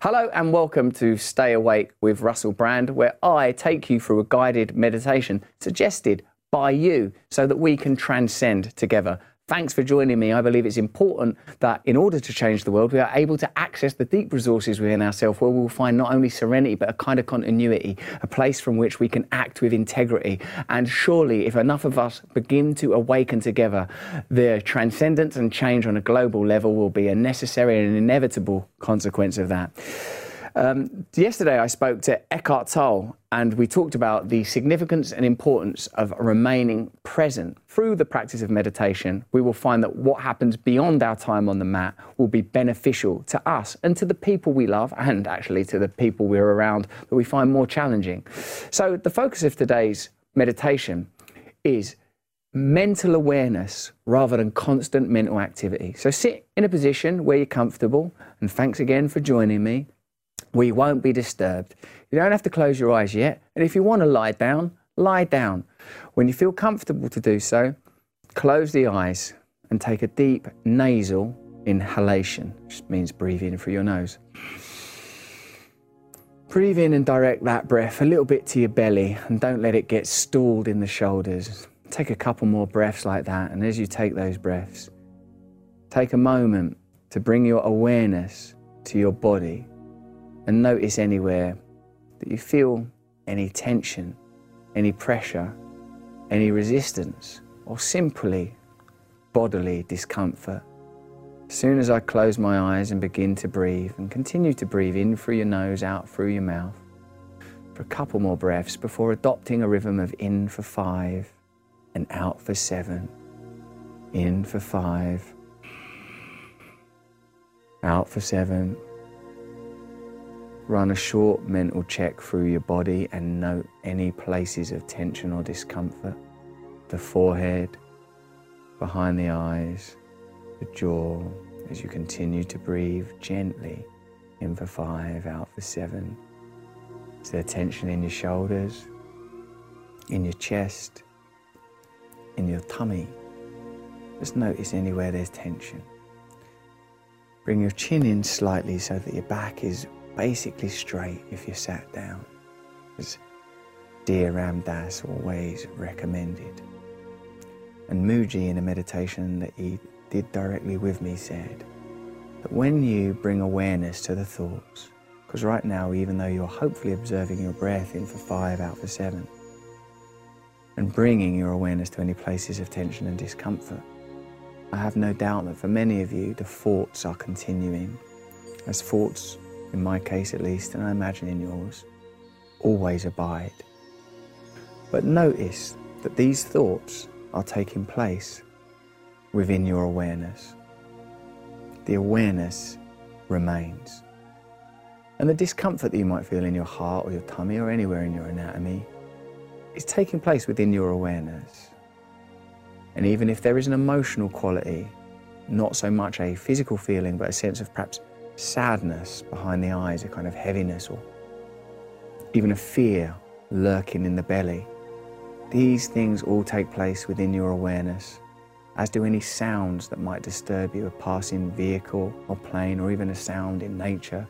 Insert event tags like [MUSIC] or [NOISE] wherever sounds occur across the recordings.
Hello and welcome to Stay Awake with Russell Brand, where I take you through a guided meditation suggested by you so that we can transcend together. Thanks for joining me. I believe it's important that in order to change the world, we are able to access the deep resources within ourselves where we'll find not only serenity, but a kind of continuity, a place from which we can act with integrity. And surely, if enough of us begin to awaken together, the transcendence and change on a global level will be a necessary and inevitable consequence of that. Um, yesterday, I spoke to Eckhart Tolle, and we talked about the significance and importance of remaining present. Through the practice of meditation, we will find that what happens beyond our time on the mat will be beneficial to us and to the people we love, and actually to the people we're around that we find more challenging. So, the focus of today's meditation is mental awareness rather than constant mental activity. So, sit in a position where you're comfortable, and thanks again for joining me we won't be disturbed. You don't have to close your eyes yet. And if you want to lie down, lie down. When you feel comfortable to do so, close the eyes and take a deep nasal inhalation, which means breathe in through your nose. Breathe in and direct that breath a little bit to your belly and don't let it get stalled in the shoulders. Take a couple more breaths like that. And as you take those breaths, take a moment to bring your awareness to your body and notice anywhere that you feel any tension, any pressure, any resistance, or simply bodily discomfort. As soon as I close my eyes and begin to breathe, and continue to breathe in through your nose, out through your mouth, for a couple more breaths before adopting a rhythm of in for five and out for seven. In for five, out for seven. Run a short mental check through your body and note any places of tension or discomfort. The forehead, behind the eyes, the jaw, as you continue to breathe gently in for five, out for seven. Is there tension in your shoulders, in your chest, in your tummy? Just notice anywhere there's tension. Bring your chin in slightly so that your back is basically straight if you sat down, as dear Ram Dass always recommended. And Mooji, in a meditation that he did directly with me, said that when you bring awareness to the thoughts, because right now, even though you're hopefully observing your breath in for five, out for seven, and bringing your awareness to any places of tension and discomfort, I have no doubt that for many of you, the thoughts are continuing. As thoughts in my case at least, and I imagine in yours, always abide. But notice that these thoughts are taking place within your awareness. The awareness remains. And the discomfort that you might feel in your heart or your tummy or anywhere in your anatomy is taking place within your awareness. And even if there is an emotional quality, not so much a physical feeling, but a sense of perhaps sadness behind the eyes, a kind of heaviness, or even a fear lurking in the belly. These things all take place within your awareness, as do any sounds that might disturb you, a passing vehicle or plane, or even a sound in nature,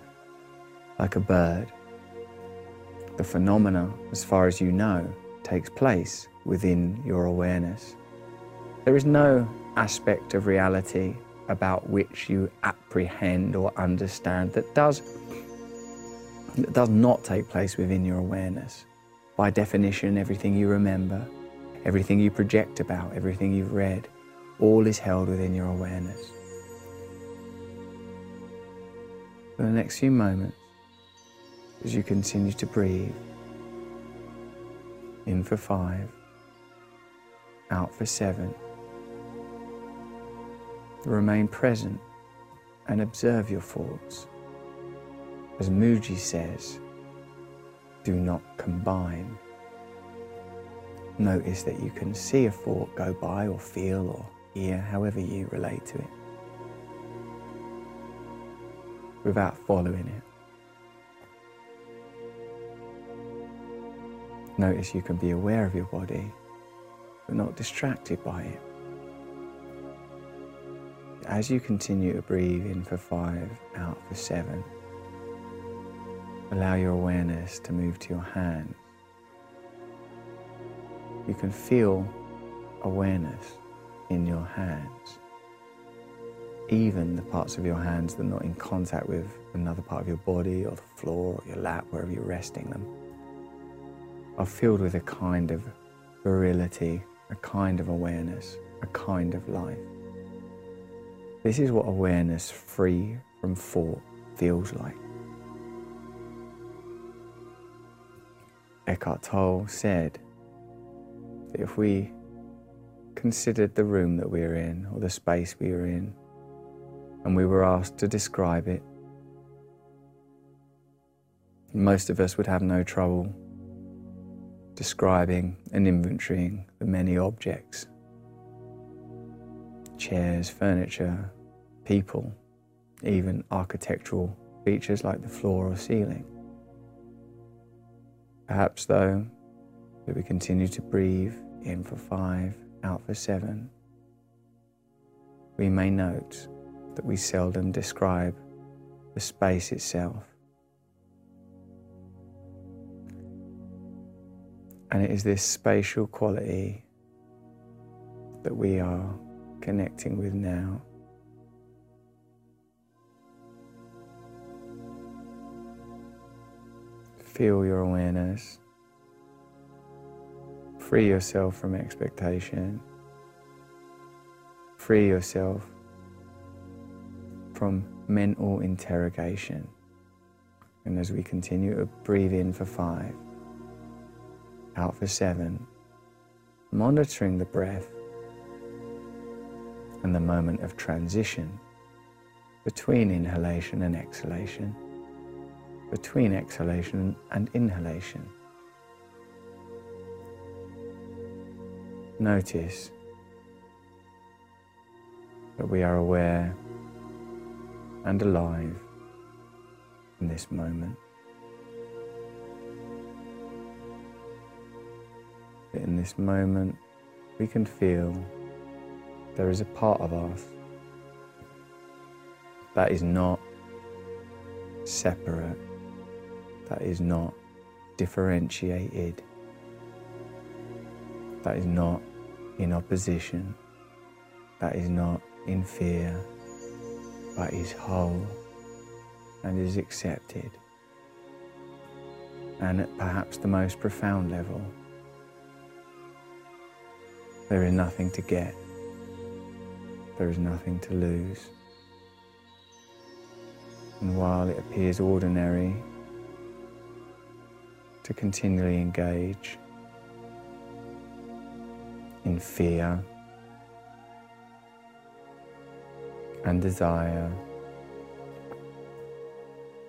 like a bird. The phenomena, as far as you know, takes place within your awareness. There is no aspect of reality about which you apprehend or understand that does, that does not take place within your awareness. By definition, everything you remember, everything you project about, everything you've read, all is held within your awareness. For the next few moments, as you continue to breathe, in for five, out for seven, remain present and observe your thoughts. As Mooji says, do not combine. Notice that you can see a thought go by or feel or hear, however you relate to it, without following it. Notice you can be aware of your body, but not distracted by it as you continue to breathe in for five, out for seven, allow your awareness to move to your hands. You can feel awareness in your hands. Even the parts of your hands that are not in contact with another part of your body or the floor or your lap, wherever you're resting them, are filled with a kind of virility, a kind of awareness, a kind of life. This is what awareness free from thought feels like. Eckhart Tolle said that if we considered the room that we are in or the space we are in and we were asked to describe it, most of us would have no trouble describing and inventorying the many objects chairs, furniture, people, even architectural features like the floor or ceiling. Perhaps, though, that we continue to breathe in for five, out for seven, we may note that we seldom describe the space itself. And it is this spatial quality that we are connecting with now. Feel your awareness. Free yourself from expectation. Free yourself from mental interrogation. And as we continue to breathe in for five, out for seven, monitoring the breath and the moment of transition between inhalation and exhalation between exhalation and inhalation. Notice that we are aware and alive in this moment. in this moment, we can feel there is a part of us that is not separate that is not differentiated, that is not in opposition, that is not in fear, but is whole and is accepted. And at perhaps the most profound level, there is nothing to get, there is nothing to lose. And while it appears ordinary to continually engage in fear and desire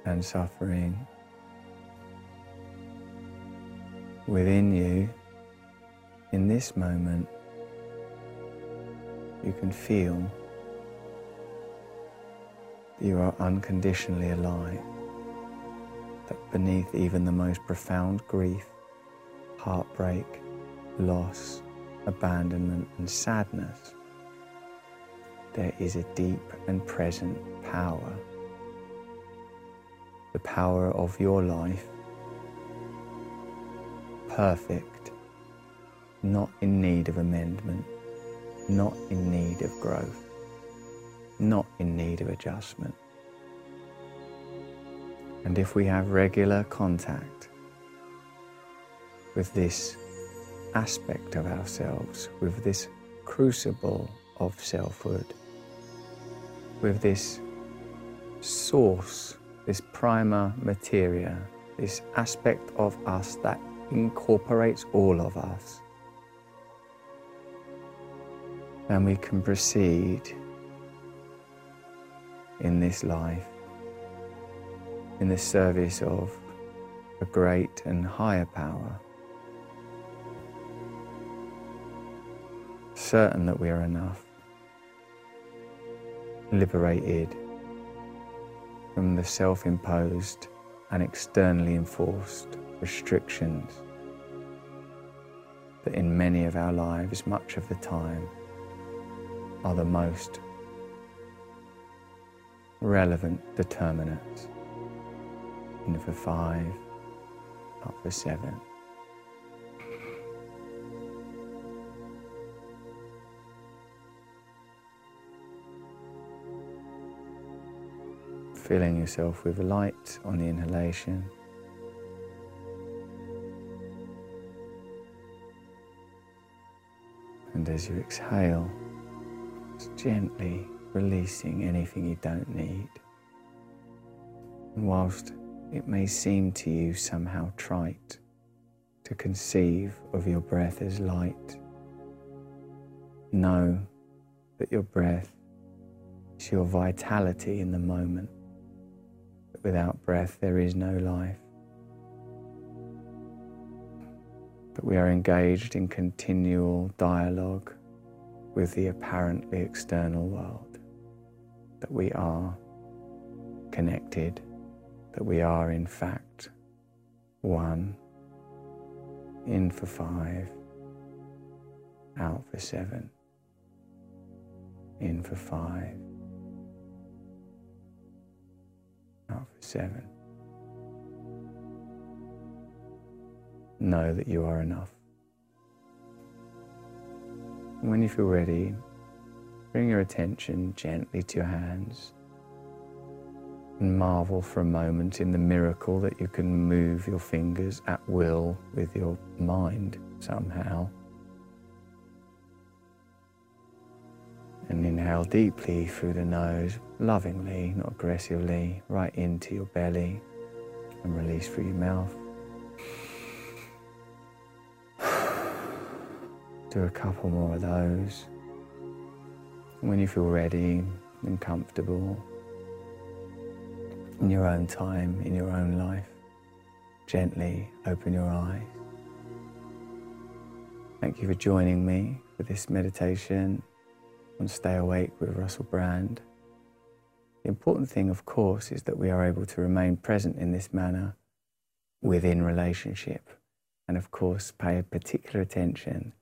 and suffering within you. In this moment you can feel you are unconditionally alive that beneath even the most profound grief, heartbreak, loss, abandonment, and sadness, there is a deep and present power. The power of your life, perfect, not in need of amendment, not in need of growth, not in need of adjustment. And if we have regular contact with this aspect of ourselves, with this crucible of selfhood, with this source, this prima materia, this aspect of us that incorporates all of us, then we can proceed in this life in the service of a great and higher power. Certain that we are enough, liberated from the self imposed and externally enforced restrictions that in many of our lives, much of the time, are the most relevant determinants In for five, not for seven. Filling yourself with light on the inhalation. And as you exhale, just gently releasing anything you don't need. And whilst it may seem to you somehow trite to conceive of your breath as light, know that your breath is your vitality in the moment. That without breath, there is no life. That we are engaged in continual dialogue with the apparently external world. That we are connected that we are in fact one, in for five, out for seven, in for five, out for seven. Know that you are enough. when you feel ready, bring your attention gently to your hands and marvel for a moment in the miracle that you can move your fingers at will with your mind somehow. And inhale deeply through the nose, lovingly, not aggressively, right into your belly and release through your mouth. [SIGHS] Do a couple more of those. When you feel ready and comfortable, in your own time, in your own life. Gently open your eyes. Thank you for joining me for this meditation on Stay Awake with Russell Brand. The important thing, of course, is that we are able to remain present in this manner within relationship, and of course, pay particular attention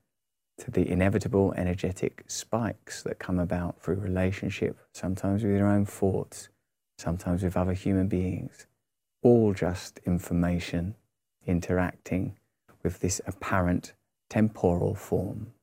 to the inevitable energetic spikes that come about through relationship, sometimes with your own thoughts sometimes with other human beings, all just information interacting with this apparent temporal form.